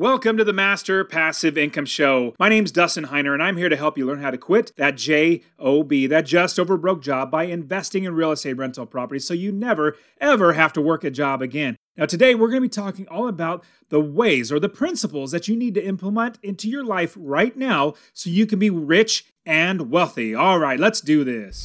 Welcome to the Master Passive Income Show. My name's Dustin Heiner, and I'm here to help you learn how to quit that JOB, that just over broke job, by investing in real estate rental properties so you never, ever have to work a job again. Now, today we're going to be talking all about the ways or the principles that you need to implement into your life right now so you can be rich and wealthy. All right, let's do this.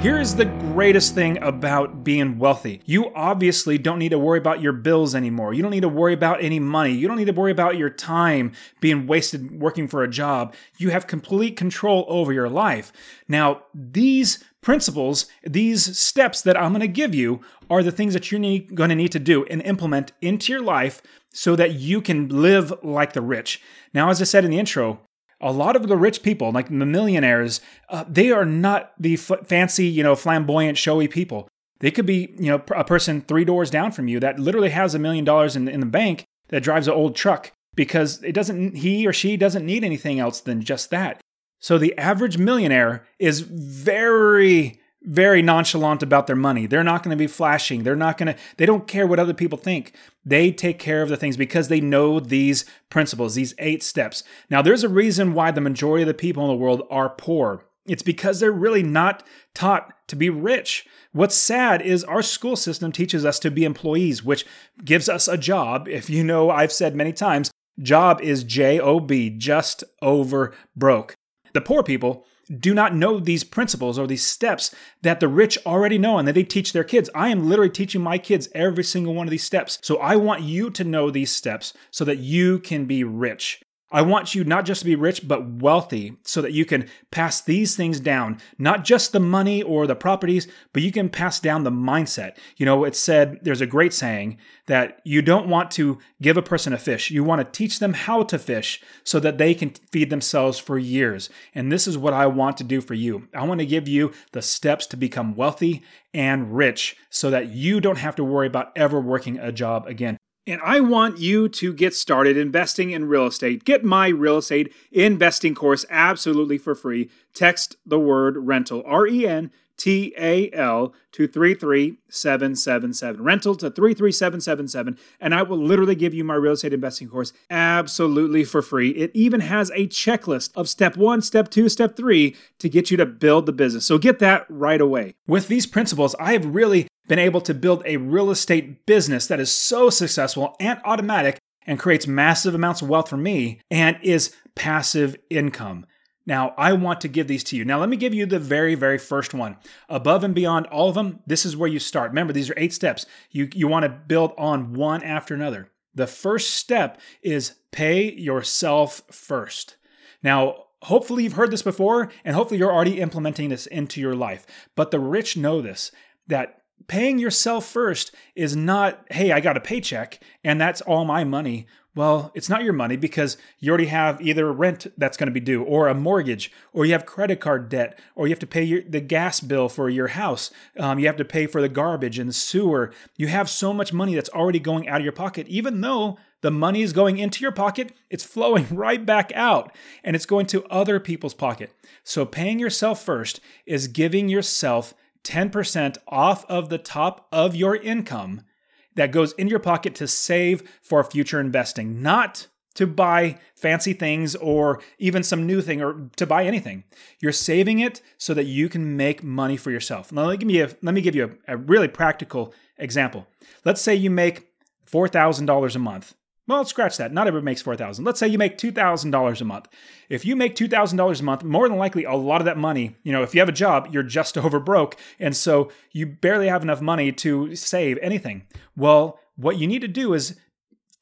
Here's the greatest thing about being wealthy. You obviously don't need to worry about your bills anymore. You don't need to worry about any money. You don't need to worry about your time being wasted working for a job. You have complete control over your life. Now, these principles, these steps that I'm going to give you are the things that you're going to need to do and implement into your life so that you can live like the rich. Now, as I said in the intro, a lot of the rich people, like the millionaires, uh, they are not the f- fancy, you know, flamboyant, showy people. They could be, you know, a person three doors down from you that literally has a million dollars in, in the bank that drives an old truck because it doesn't, he or she doesn't need anything else than just that. So the average millionaire is very very nonchalant about their money. They're not going to be flashing. They're not going to, they don't care what other people think. They take care of the things because they know these principles, these eight steps. Now, there's a reason why the majority of the people in the world are poor. It's because they're really not taught to be rich. What's sad is our school system teaches us to be employees, which gives us a job. If you know, I've said many times, job is J O B, just over broke. The poor people, do not know these principles or these steps that the rich already know and that they teach their kids. I am literally teaching my kids every single one of these steps. So I want you to know these steps so that you can be rich. I want you not just to be rich, but wealthy so that you can pass these things down, not just the money or the properties, but you can pass down the mindset. You know, it's said, there's a great saying that you don't want to give a person a fish. You want to teach them how to fish so that they can feed themselves for years. And this is what I want to do for you. I want to give you the steps to become wealthy and rich so that you don't have to worry about ever working a job again and I want you to get started investing in real estate. Get my real estate investing course absolutely for free. Text the word rental, R E N T A L, to 33777. Rental to 33777. And I will literally give you my real estate investing course absolutely for free. It even has a checklist of step one, step two, step three to get you to build the business. So get that right away. With these principles, I have really been able to build a real estate business that is so successful and automatic and creates massive amounts of wealth for me and is passive income. Now, I want to give these to you. Now, let me give you the very, very first one. Above and beyond all of them, this is where you start. Remember, these are eight steps. You, you want to build on one after another. The first step is pay yourself first. Now, hopefully you've heard this before, and hopefully you're already implementing this into your life. But the rich know this that paying yourself first is not, hey, I got a paycheck and that's all my money. Well, it's not your money because you already have either rent that's going to be due, or a mortgage, or you have credit card debt, or you have to pay your, the gas bill for your house. Um, you have to pay for the garbage and the sewer. You have so much money that's already going out of your pocket, even though the money is going into your pocket, it's flowing right back out and it's going to other people's pocket. So paying yourself first is giving yourself 10% off of the top of your income that goes in your pocket to save for future investing, not to buy fancy things or even some new thing or to buy anything. You're saving it so that you can make money for yourself. Now, let me give let me give you a, a really practical example. Let's say you make $4,000 a month. Well, scratch that. Not everyone makes 4000 Let's say you make $2,000 a month. If you make $2,000 a month, more than likely a lot of that money, you know, if you have a job, you're just over broke. And so you barely have enough money to save anything. Well, what you need to do is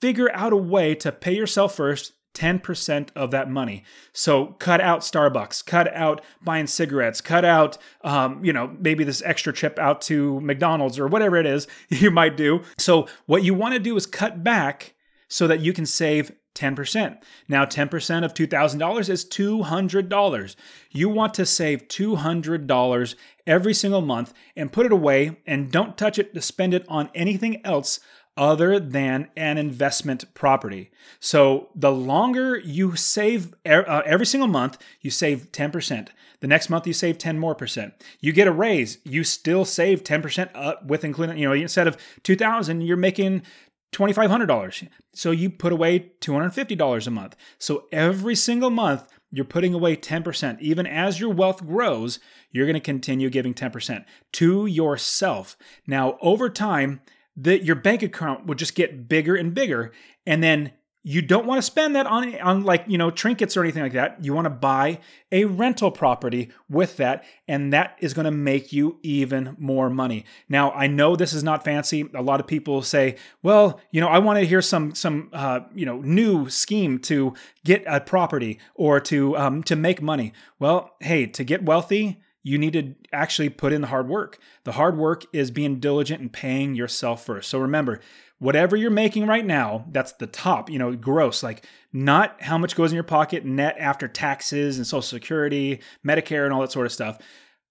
figure out a way to pay yourself first 10% of that money. So cut out Starbucks, cut out buying cigarettes, cut out, um, you know, maybe this extra trip out to McDonald's or whatever it is you might do. So what you want to do is cut back so that you can save 10%. Now, 10% of $2,000 is $200. You want to save $200 every single month and put it away and don't touch it to spend it on anything else other than an investment property. So the longer you save uh, every single month, you save 10%. The next month you save 10 more percent. You get a raise, you still save 10% up with including, you know, instead of 2000, you're making $2500. So you put away $250 a month. So every single month you're putting away 10%. Even as your wealth grows, you're going to continue giving 10% to yourself. Now, over time, that your bank account will just get bigger and bigger. And then you don't want to spend that on, on like, you know, trinkets or anything like that. You want to buy a rental property with that, and that is going to make you even more money. Now, I know this is not fancy. A lot of people say, well, you know, I want to hear some, some, uh, you know, new scheme to get a property or to, um, to make money. Well, hey, to get wealthy, you need to actually put in the hard work. The hard work is being diligent and paying yourself first. So remember, whatever you're making right now, that's the top, you know, gross, like not how much goes in your pocket net after taxes and social security, Medicare and all that sort of stuff.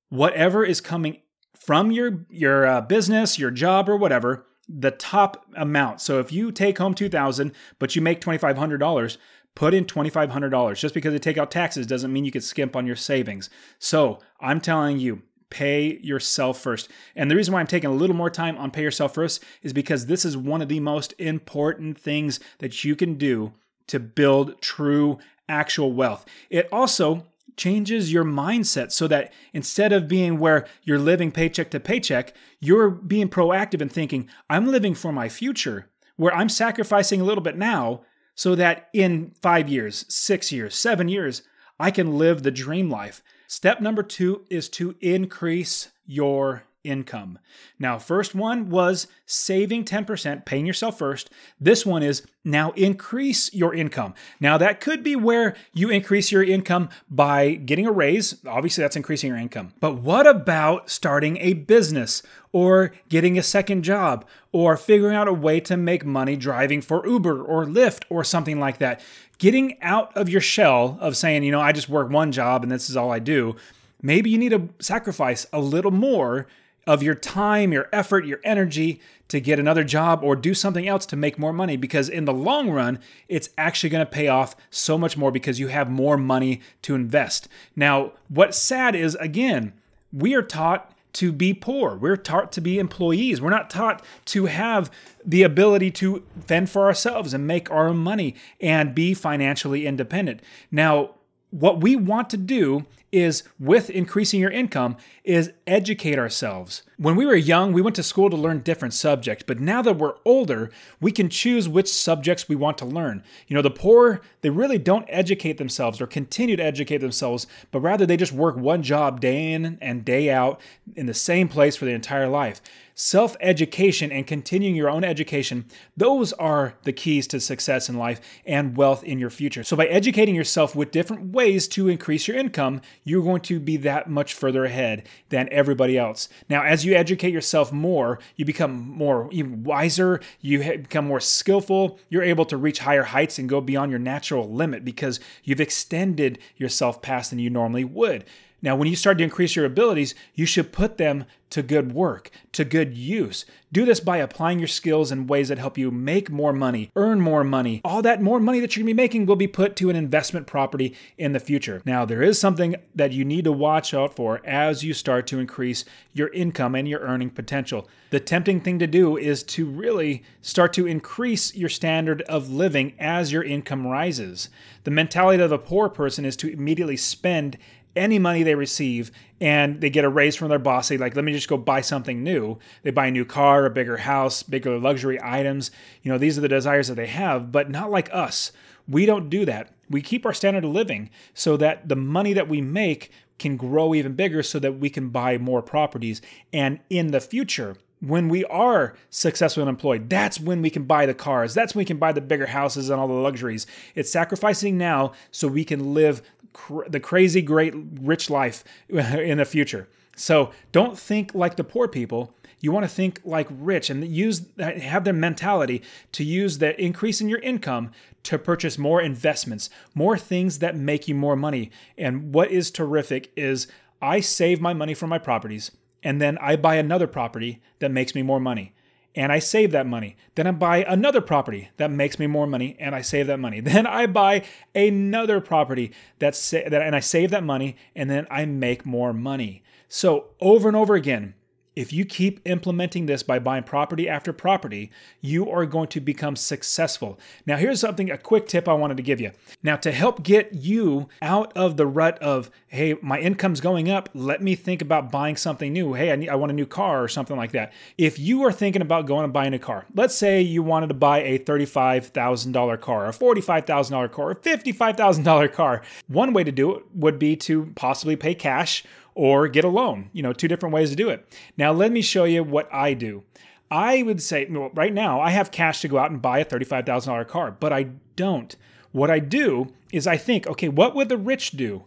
Whatever is coming from your your uh, business, your job or whatever, the top amount. So if you take home 2000 but you make $2500, put in $2,500. Just because they take out taxes doesn't mean you can skimp on your savings. So I'm telling you, pay yourself first. And the reason why I'm taking a little more time on pay yourself first is because this is one of the most important things that you can do to build true actual wealth. It also changes your mindset so that instead of being where you're living paycheck to paycheck, you're being proactive and thinking, I'm living for my future, where I'm sacrificing a little bit now so that in five years, six years, seven years, I can live the dream life. Step number two is to increase your income. Now, first one was saving 10%, paying yourself first. This one is now increase your income. Now, that could be where you increase your income by getting a raise. Obviously, that's increasing your income. But what about starting a business or getting a second job or figuring out a way to make money driving for Uber or Lyft or something like that? Getting out of your shell of saying, you know, I just work one job and this is all I do. Maybe you need to sacrifice a little more of your time, your effort, your energy to get another job or do something else to make more money because in the long run, it's actually going to pay off so much more because you have more money to invest. Now, what's sad is again, we are taught to be poor. We're taught to be employees. We're not taught to have the ability to fend for ourselves and make our own money and be financially independent. Now, what we want to do is with increasing your income is educate ourselves. When we were young, we went to school to learn different subjects, but now that we're older, we can choose which subjects we want to learn. You know, the poor, they really don't educate themselves or continue to educate themselves, but rather they just work one job day in and day out in the same place for their entire life self education and continuing your own education, those are the keys to success in life and wealth in your future. So, by educating yourself with different ways to increase your income, you're going to be that much further ahead than everybody else. Now, as you educate yourself more, you become more wiser, you become more skillful, you're able to reach higher heights and go beyond your natural limit because you've extended yourself past than you normally would. Now, when you start to increase your abilities, you should put them to good work, to good use. Do this by applying your skills in ways that help you make more money, earn more money. All that more money that you're gonna be making will be put to an investment property in the future. Now, there is something that you need to watch out for as you start to increase your income and your earning potential. The tempting thing to do is to really start to increase your standard of living as your income rises. The mentality of a poor person is to immediately spend any money they receive and they get a raise from their boss. They like, let me just go buy something new. They buy a new car, a bigger house, bigger luxury items. You know, these are the desires that they have, but not like us. We don't do that. We keep our standard of living so that the money that we make can grow even bigger so that we can buy more properties. And in the future, when we are successful and employed, that's when we can buy the cars. That's when we can buy the bigger houses and all the luxuries. It's sacrificing now so we can live cr- the crazy, great, rich life in the future. So don't think like the poor people. You want to think like rich and use have the mentality to use that increase in your income to purchase more investments, more things that make you more money. And what is terrific is I save my money from my properties and then I buy another property that makes me more money and I save that money. Then I buy another property that makes me more money and I save that money. Then I buy another property that's sa- that and I save that money and then I make more money. So over and over again, if you keep implementing this by buying property after property, you are going to become successful. Now, here's something, a quick tip I wanted to give you. Now, to help get you out of the rut of, hey, my income's going up, let me think about buying something new. Hey, I, need, I want a new car or something like that. If you are thinking about going and buying a car, let's say you wanted to buy a $35,000 car, a $45,000 car, a $55,000 car, one way to do it would be to possibly pay cash or get a loan. You know, two different ways to do it. Now, let me show you what I do. I would say well, right now I have cash to go out and buy a $35,000 car, but I don't. What I do is I think, okay, what would the rich do?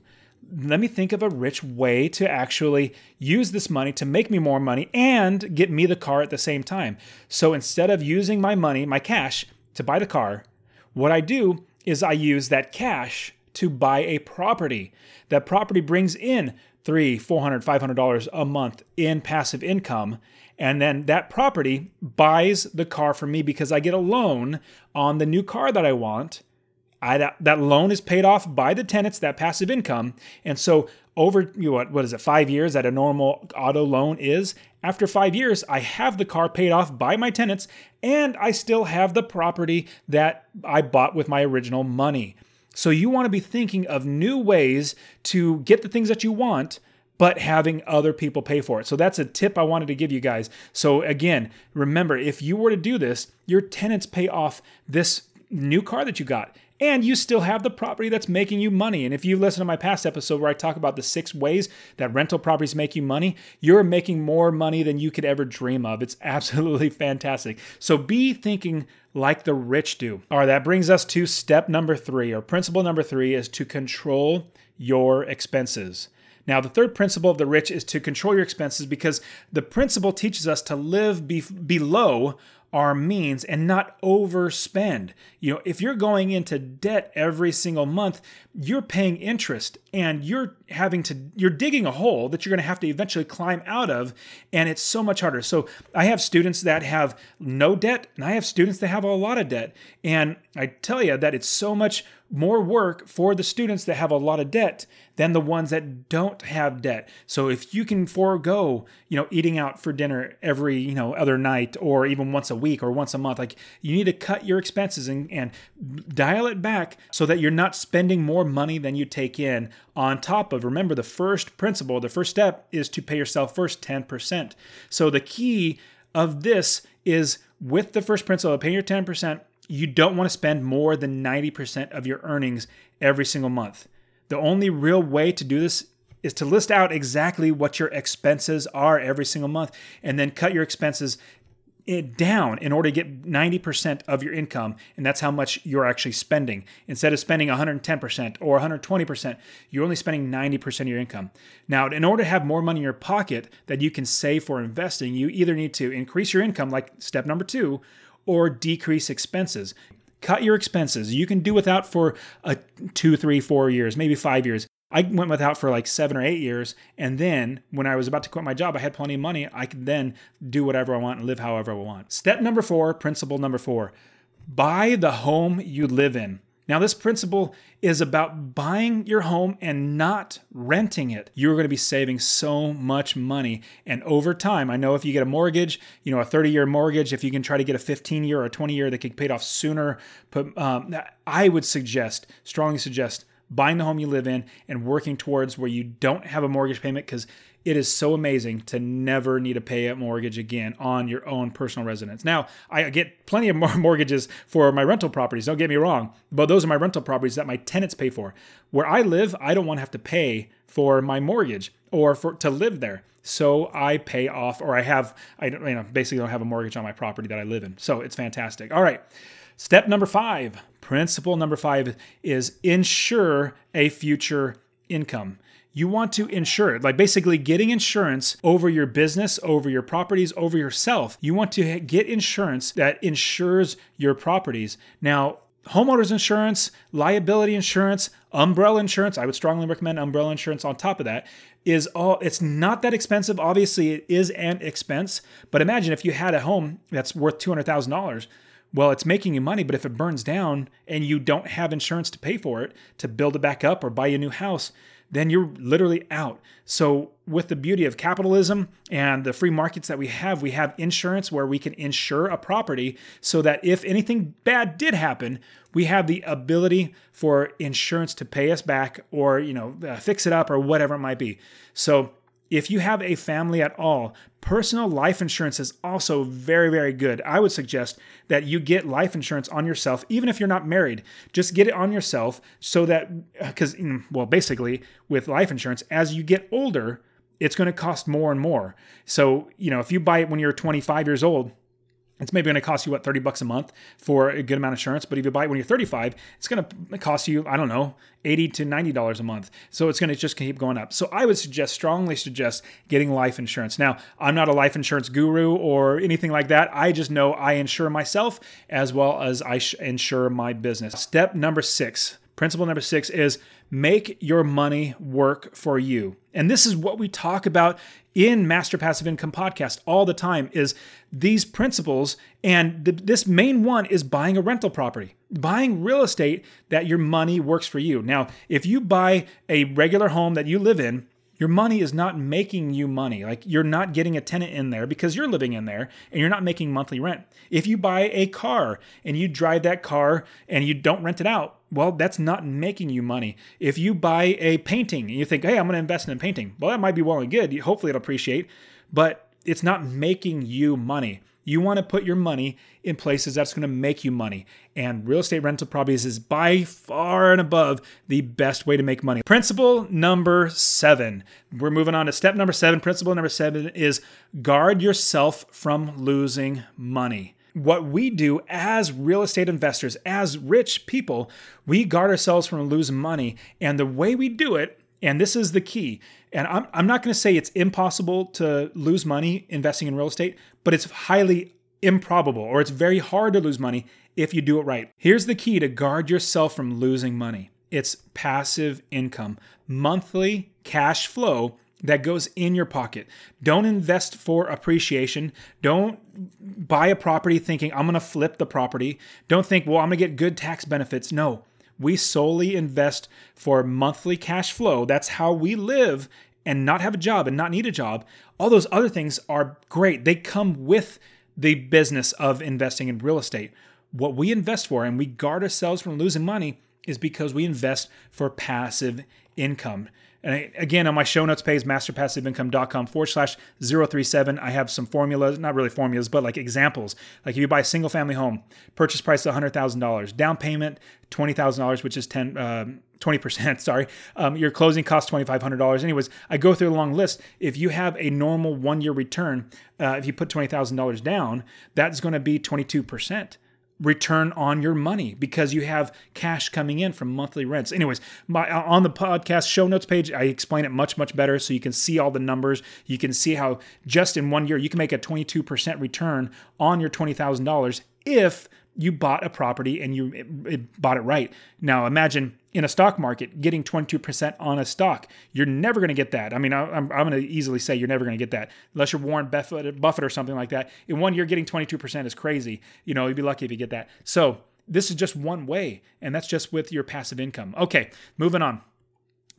Let me think of a rich way to actually use this money to make me more money and get me the car at the same time. So instead of using my money, my cash, to buy the car, what I do is I use that cash to buy a property. That property brings in three, four hundred, five hundred dollars a month in passive income. And then that property buys the car for me because I get a loan on the new car that I want. I, that, that loan is paid off by the tenants, that passive income. And so over you know, what what is it, five years that a normal auto loan is, after five years, I have the car paid off by my tenants, and I still have the property that I bought with my original money. So you want to be thinking of new ways to get the things that you want but having other people pay for it. So that's a tip I wanted to give you guys. So again, remember if you were to do this, your tenants pay off this new car that you got and you still have the property that's making you money. And if you listen to my past episode where I talk about the six ways that rental properties make you money, you're making more money than you could ever dream of. It's absolutely fantastic. So be thinking like the rich do. All right, that brings us to step number three, or principle number three is to control your expenses. Now, the third principle of the rich is to control your expenses because the principle teaches us to live be- below our means and not overspend. You know, if you're going into debt every single month, you're paying interest and you're having to you're digging a hole that you're going to have to eventually climb out of and it's so much harder. So, I have students that have no debt and I have students that have a lot of debt. And I tell you that it's so much more work for the students that have a lot of debt than the ones that don't have debt. So if you can forego, you know, eating out for dinner every, you know, other night or even once a week or once a month, like you need to cut your expenses and, and dial it back so that you're not spending more money than you take in on top of remember the first principle, the first step is to pay yourself first 10%. So the key of this is with the first principle of paying your 10%, you don't want to spend more than 90% of your earnings every single month. The only real way to do this is to list out exactly what your expenses are every single month and then cut your expenses it down in order to get 90% of your income and that's how much you're actually spending instead of spending 110% or 120% you're only spending 90% of your income now in order to have more money in your pocket that you can save for investing you either need to increase your income like step number two or decrease expenses. Cut your expenses. You can do without for a two, three, four years, maybe five years. I went without for like seven or eight years. And then when I was about to quit my job, I had plenty of money. I could then do whatever I want and live however I want. Step number four, principle number four buy the home you live in. Now, this principle is about buying your home and not renting it. You're going to be saving so much money. And over time, I know if you get a mortgage, you know, a 30 year mortgage, if you can try to get a 15 year or a 20 year that can paid off sooner, but um, I would suggest, strongly suggest, buying the home you live in and working towards where you don't have a mortgage payment because it is so amazing to never need to pay a mortgage again on your own personal residence. Now, I get plenty of mortgages for my rental properties, don't get me wrong, but those are my rental properties that my tenants pay for. Where I live, I don't want to have to pay for my mortgage or for to live there. So I pay off or I have I don't you know basically don't have a mortgage on my property that I live in. So it's fantastic. All right. Step number 5, principle number 5 is ensure a future income you want to insure it. Like basically getting insurance over your business, over your properties, over yourself. You want to get insurance that insures your properties. Now, homeowners insurance, liability insurance, umbrella insurance, I would strongly recommend umbrella insurance on top of that is all it's not that expensive. Obviously, it is an expense, but imagine if you had a home that's worth $200,000 well, it's making you money, but if it burns down and you don't have insurance to pay for it to build it back up or buy a new house, then you're literally out. So, with the beauty of capitalism and the free markets that we have, we have insurance where we can insure a property so that if anything bad did happen, we have the ability for insurance to pay us back or, you know, uh, fix it up or whatever it might be. So, if you have a family at all, personal life insurance is also very, very good. I would suggest that you get life insurance on yourself, even if you're not married. Just get it on yourself so that, because, mm, well, basically, with life insurance, as you get older, it's going to cost more and more. So, you know, if you buy it when you're 25 years old, it's maybe going to cost you what 30 bucks a month for a good amount of insurance but if you buy it when you're 35 it's going to cost you i don't know 80 to 90 dollars a month. So it's going to just keep going up. So i would suggest strongly suggest getting life insurance. Now i'm not a life insurance guru or anything like that. I just know i insure myself as well as i insure my business. Step number six principle number six is make your money work for you. And this is what we talk about in Master Passive Income podcast all the time is these principles and this main one is buying a rental property. Buying real estate that your money works for you. Now, if you buy a regular home that you live in, your money is not making you money. Like you're not getting a tenant in there because you're living in there and you're not making monthly rent. If you buy a car and you drive that car and you don't rent it out, well, that's not making you money. If you buy a painting and you think, hey, I'm going to invest in a painting, well, that might be well and good. Hopefully, it'll appreciate, but it's not making you money. You want to put your money in places that's going to make you money. And real estate rental properties is by far and above the best way to make money. Principle number seven. We're moving on to step number seven. Principle number seven is guard yourself from losing money what we do as real estate investors, as rich people, we guard ourselves from losing money. And the way we do it, and this is the key, and I'm, I'm not going to say it's impossible to lose money investing in real estate, but it's highly improbable or it's very hard to lose money if you do it right. Here's the key to guard yourself from losing money it's passive income, monthly cash flow that goes in your pocket. Don't invest for appreciation. Don't buy a property thinking, I'm going to flip the property. Don't think, well, I'm going to get good tax benefits. No, we solely invest for monthly cash flow. That's how we live and not have a job and not need a job. All those other things are great. They come with the business of investing in real estate. What we invest for and we guard ourselves from losing money is because we invest for passive income. And again, on my show notes page, masterpassiveincome.com forward slash 037, I have some formulas, not really formulas, but like examples. Like if you buy a single family home, purchase price is $100,000, down payment $20,000, which is 10, uh, 20%, sorry. Um, your closing cost $2,500. Anyways, I go through a long list. If you have a normal one year return, uh, if you put $20,000 down, that's going to be 22% return on your money because you have cash coming in from monthly rents. Anyways, my, uh, on the podcast show notes page, I explain it much, much better so you can see all the numbers. You can see how just in one year you can make a 22% return on your $20,000 if you bought a property and you bought it right. Now imagine in a stock market getting 22% on a stock. You're never going to get that. I mean, I, am I'm going to easily say you're never going to get that unless you're Warren Buffett, Buffett or something like that. In one year, getting 22% is crazy. You know, you'd be lucky if you get that. So this is just one way, and that's just with your passive income. Okay, moving on.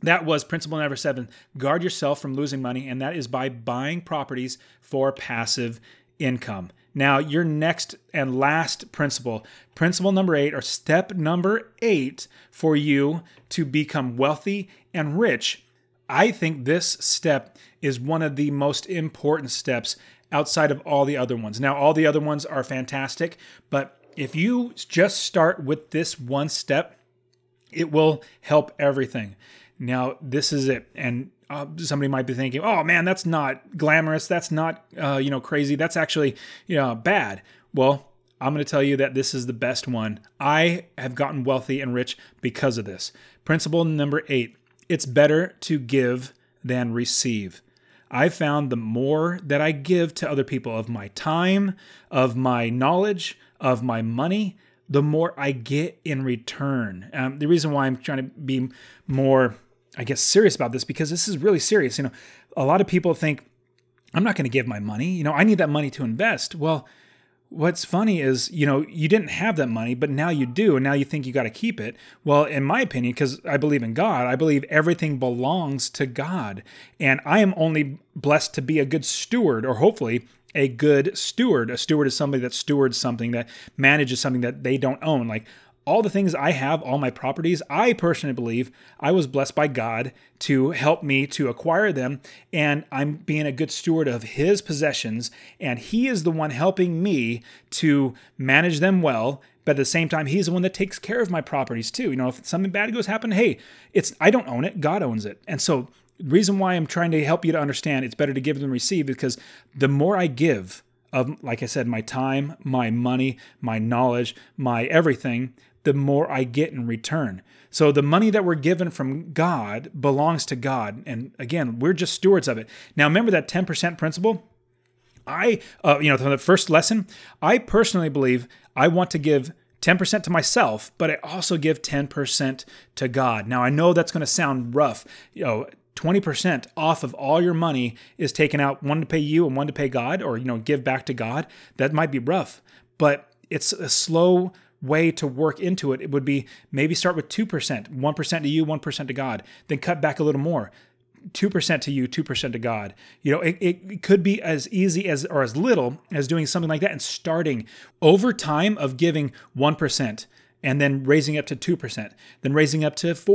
That was principle number seven guard yourself from losing money, and that is by buying properties for passive income. Now, your next and last principle, principle number eight, or step number eight for you to become wealthy and rich. I think this step is one of the most important steps outside of all the other ones. Now, all the other ones are fantastic, but if you just start with this one step, it will help everything. Now, this is it. And uh, somebody might be thinking, "Oh man, that's not glamorous. That's not uh, you know crazy. That's actually you know bad." Well, I'm going to tell you that this is the best one. I have gotten wealthy and rich because of this. Principle number eight: it's better to give than receive. I found the more that I give to other people of my time, of my knowledge, of my money, the more I get in return. Um, the reason why I'm trying to be more, I guess, serious about this because this is really serious. You know, a lot of people think I'm not going to give my money. You know, I need that money to invest. Well, what's funny is, you know, you didn't have that money, but now you do, and now you think you got to keep it. Well, in my opinion, because I believe in God, I believe everything belongs to God. And I am only blessed to be a good steward, or hopefully a good steward. A steward is somebody that stewards something, that manages something that they don't own. Like all the things I have, all my properties, I personally believe I was blessed by God to help me to acquire them. And I'm being a good steward of His possessions. And He is the one helping me to manage them well. But at the same time, He's the one that takes care of my properties too. You know, if something bad goes happen, hey, it's I don't own it, God owns it. And so the reason why I'm trying to help you to understand it's better to give than receive because the more I give, of like I said, my time, my money, my knowledge, my everything, the more I get in return. So the money that we're given from God belongs to God. And again, we're just stewards of it. Now, remember that 10% principle? I, uh, you know, from the first lesson, I personally believe I want to give 10% to myself, but I also give 10% to God. Now, I know that's going to sound rough. You know, 20% off of all your money is taken out, one to pay you and one to pay God, or, you know, give back to God. That might be rough, but it's a slow way to work into it, it would be maybe start with 2%, 1% to you, 1% to God, then cut back a little more. 2% to you, 2% to God. You know, it, it could be as easy as or as little as doing something like that and starting over time of giving 1% and then raising up to 2%, then raising up to 4%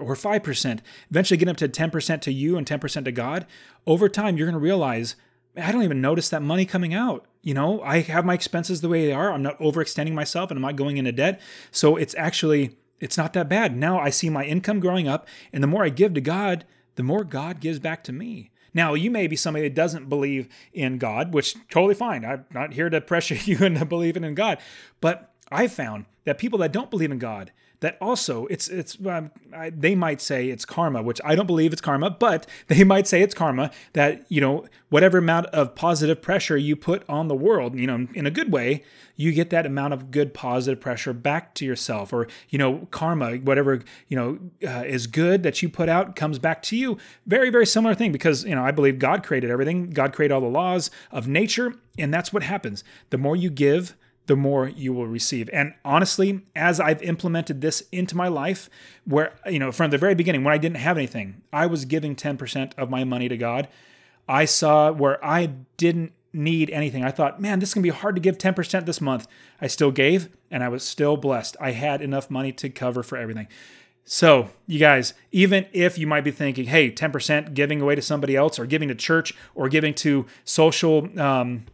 or 5%, eventually getting up to 10% to you and 10% to God. Over time, you're going to realize I don't even notice that money coming out. You know, I have my expenses the way they are. I'm not overextending myself and I'm not going into debt. So it's actually it's not that bad. Now I see my income growing up and the more I give to God, the more God gives back to me. Now, you may be somebody that doesn't believe in God, which totally fine. I'm not here to pressure you into believing in God. But I found that people that don't believe in God, that also it's it's um, I, they might say it's karma which i don't believe it's karma but they might say it's karma that you know whatever amount of positive pressure you put on the world you know in a good way you get that amount of good positive pressure back to yourself or you know karma whatever you know uh, is good that you put out comes back to you. Very very similar thing because you know i believe god created everything. God created all the laws of nature and that's what happens. The more you give the more you will receive. And honestly, as I've implemented this into my life, where, you know, from the very beginning, when I didn't have anything, I was giving 10% of my money to God. I saw where I didn't need anything. I thought, man, this is going to be hard to give 10% this month. I still gave and I was still blessed. I had enough money to cover for everything. So, you guys, even if you might be thinking, hey, 10% giving away to somebody else or giving to church or giving to social, um,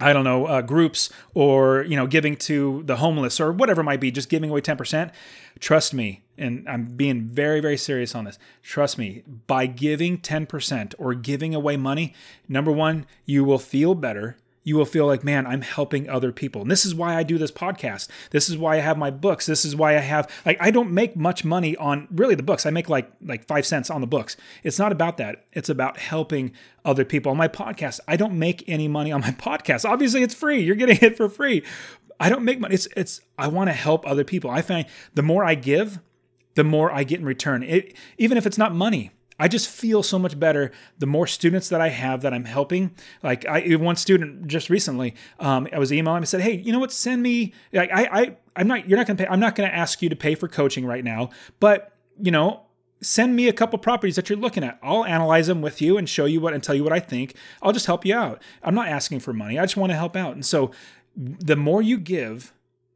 I don't know, uh, groups or, you know, giving to the homeless or whatever it might be, just giving away 10%. Trust me, and I'm being very, very serious on this. Trust me, by giving 10% or giving away money, number one, you will feel better you will feel like, man, I'm helping other people. And this is why I do this podcast. This is why I have my books. This is why I have like I don't make much money on really the books. I make like like 5 cents on the books. It's not about that. It's about helping other people. On my podcast, I don't make any money on my podcast. Obviously, it's free. You're getting it for free. I don't make money. It's it's I want to help other people. I find the more I give, the more I get in return. It, even if it's not money. I just feel so much better the more students that I have that I'm helping. Like I one student just recently, um, I was emailing him and said, "Hey, you know what? Send me. Like I I I'm not. You're not gonna pay. I'm not gonna ask you to pay for coaching right now, but you know." Send me a couple properties that you're looking at. I'll analyze them with you and show you what and tell you what I think. I'll just help you out. I'm not asking for money. I just want to help out. And so the more you give,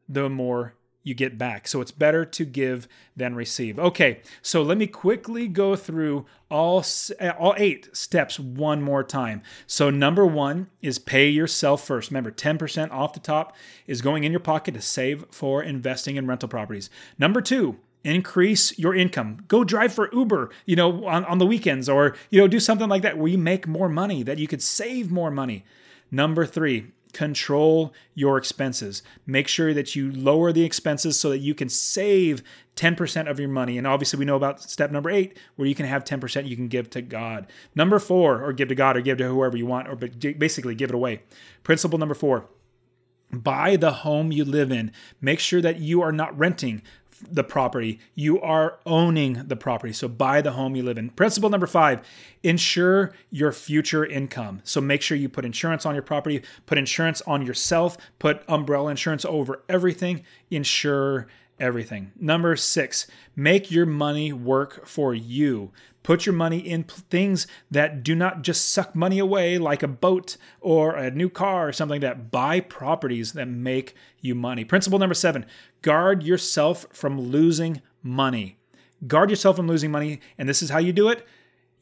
the more you get back. So it's better to give than receive. Okay, so let me quickly go through all eh, all eight steps one more time. So number 1 is pay yourself first. Remember, 10% off the top is going in your pocket to save for investing in rental properties. Number 2, increase your income. Go drive for Uber, you know, on, on the weekends or you know, do something like that where you make more money that you could save more money. Number 3, control your expenses. Make sure that you lower the expenses so that you can save 10% of your money. And obviously, we know about step number eight, where you can have 10% you can give to God. Number four, or give to God or give to whoever you want, or basically give it away. Principle number four buy the home you live in. Make sure that you are not renting the property, you are owning the property. So buy the home you live in. Principle number five insure your future income. So make sure you put insurance on your property, put insurance on yourself, put umbrella insurance over everything, insure everything. Number six, make your money work for you. Put your money in things that do not just suck money away, like a boat or a new car or something that. Buy properties that make you money. Principle number seven guard yourself from losing money. Guard yourself from losing money. And this is how you do it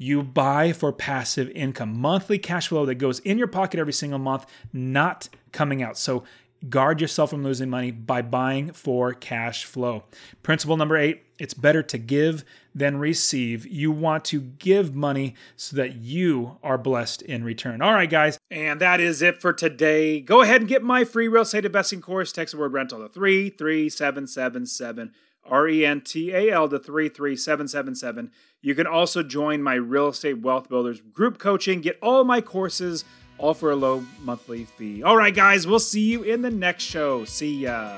you buy for passive income, monthly cash flow that goes in your pocket every single month, not coming out. So guard yourself from losing money by buying for cash flow. Principle number eight it's better to give than receive. You want to give money so that you are blessed in return. All right, guys. And that is it for today. Go ahead and get my free real estate investing course. Text the word rental to 33777. R E N T A L to 33777. You can also join my Real Estate Wealth Builders group coaching, get all my courses, all for a low monthly fee. All right, guys, we'll see you in the next show. See ya.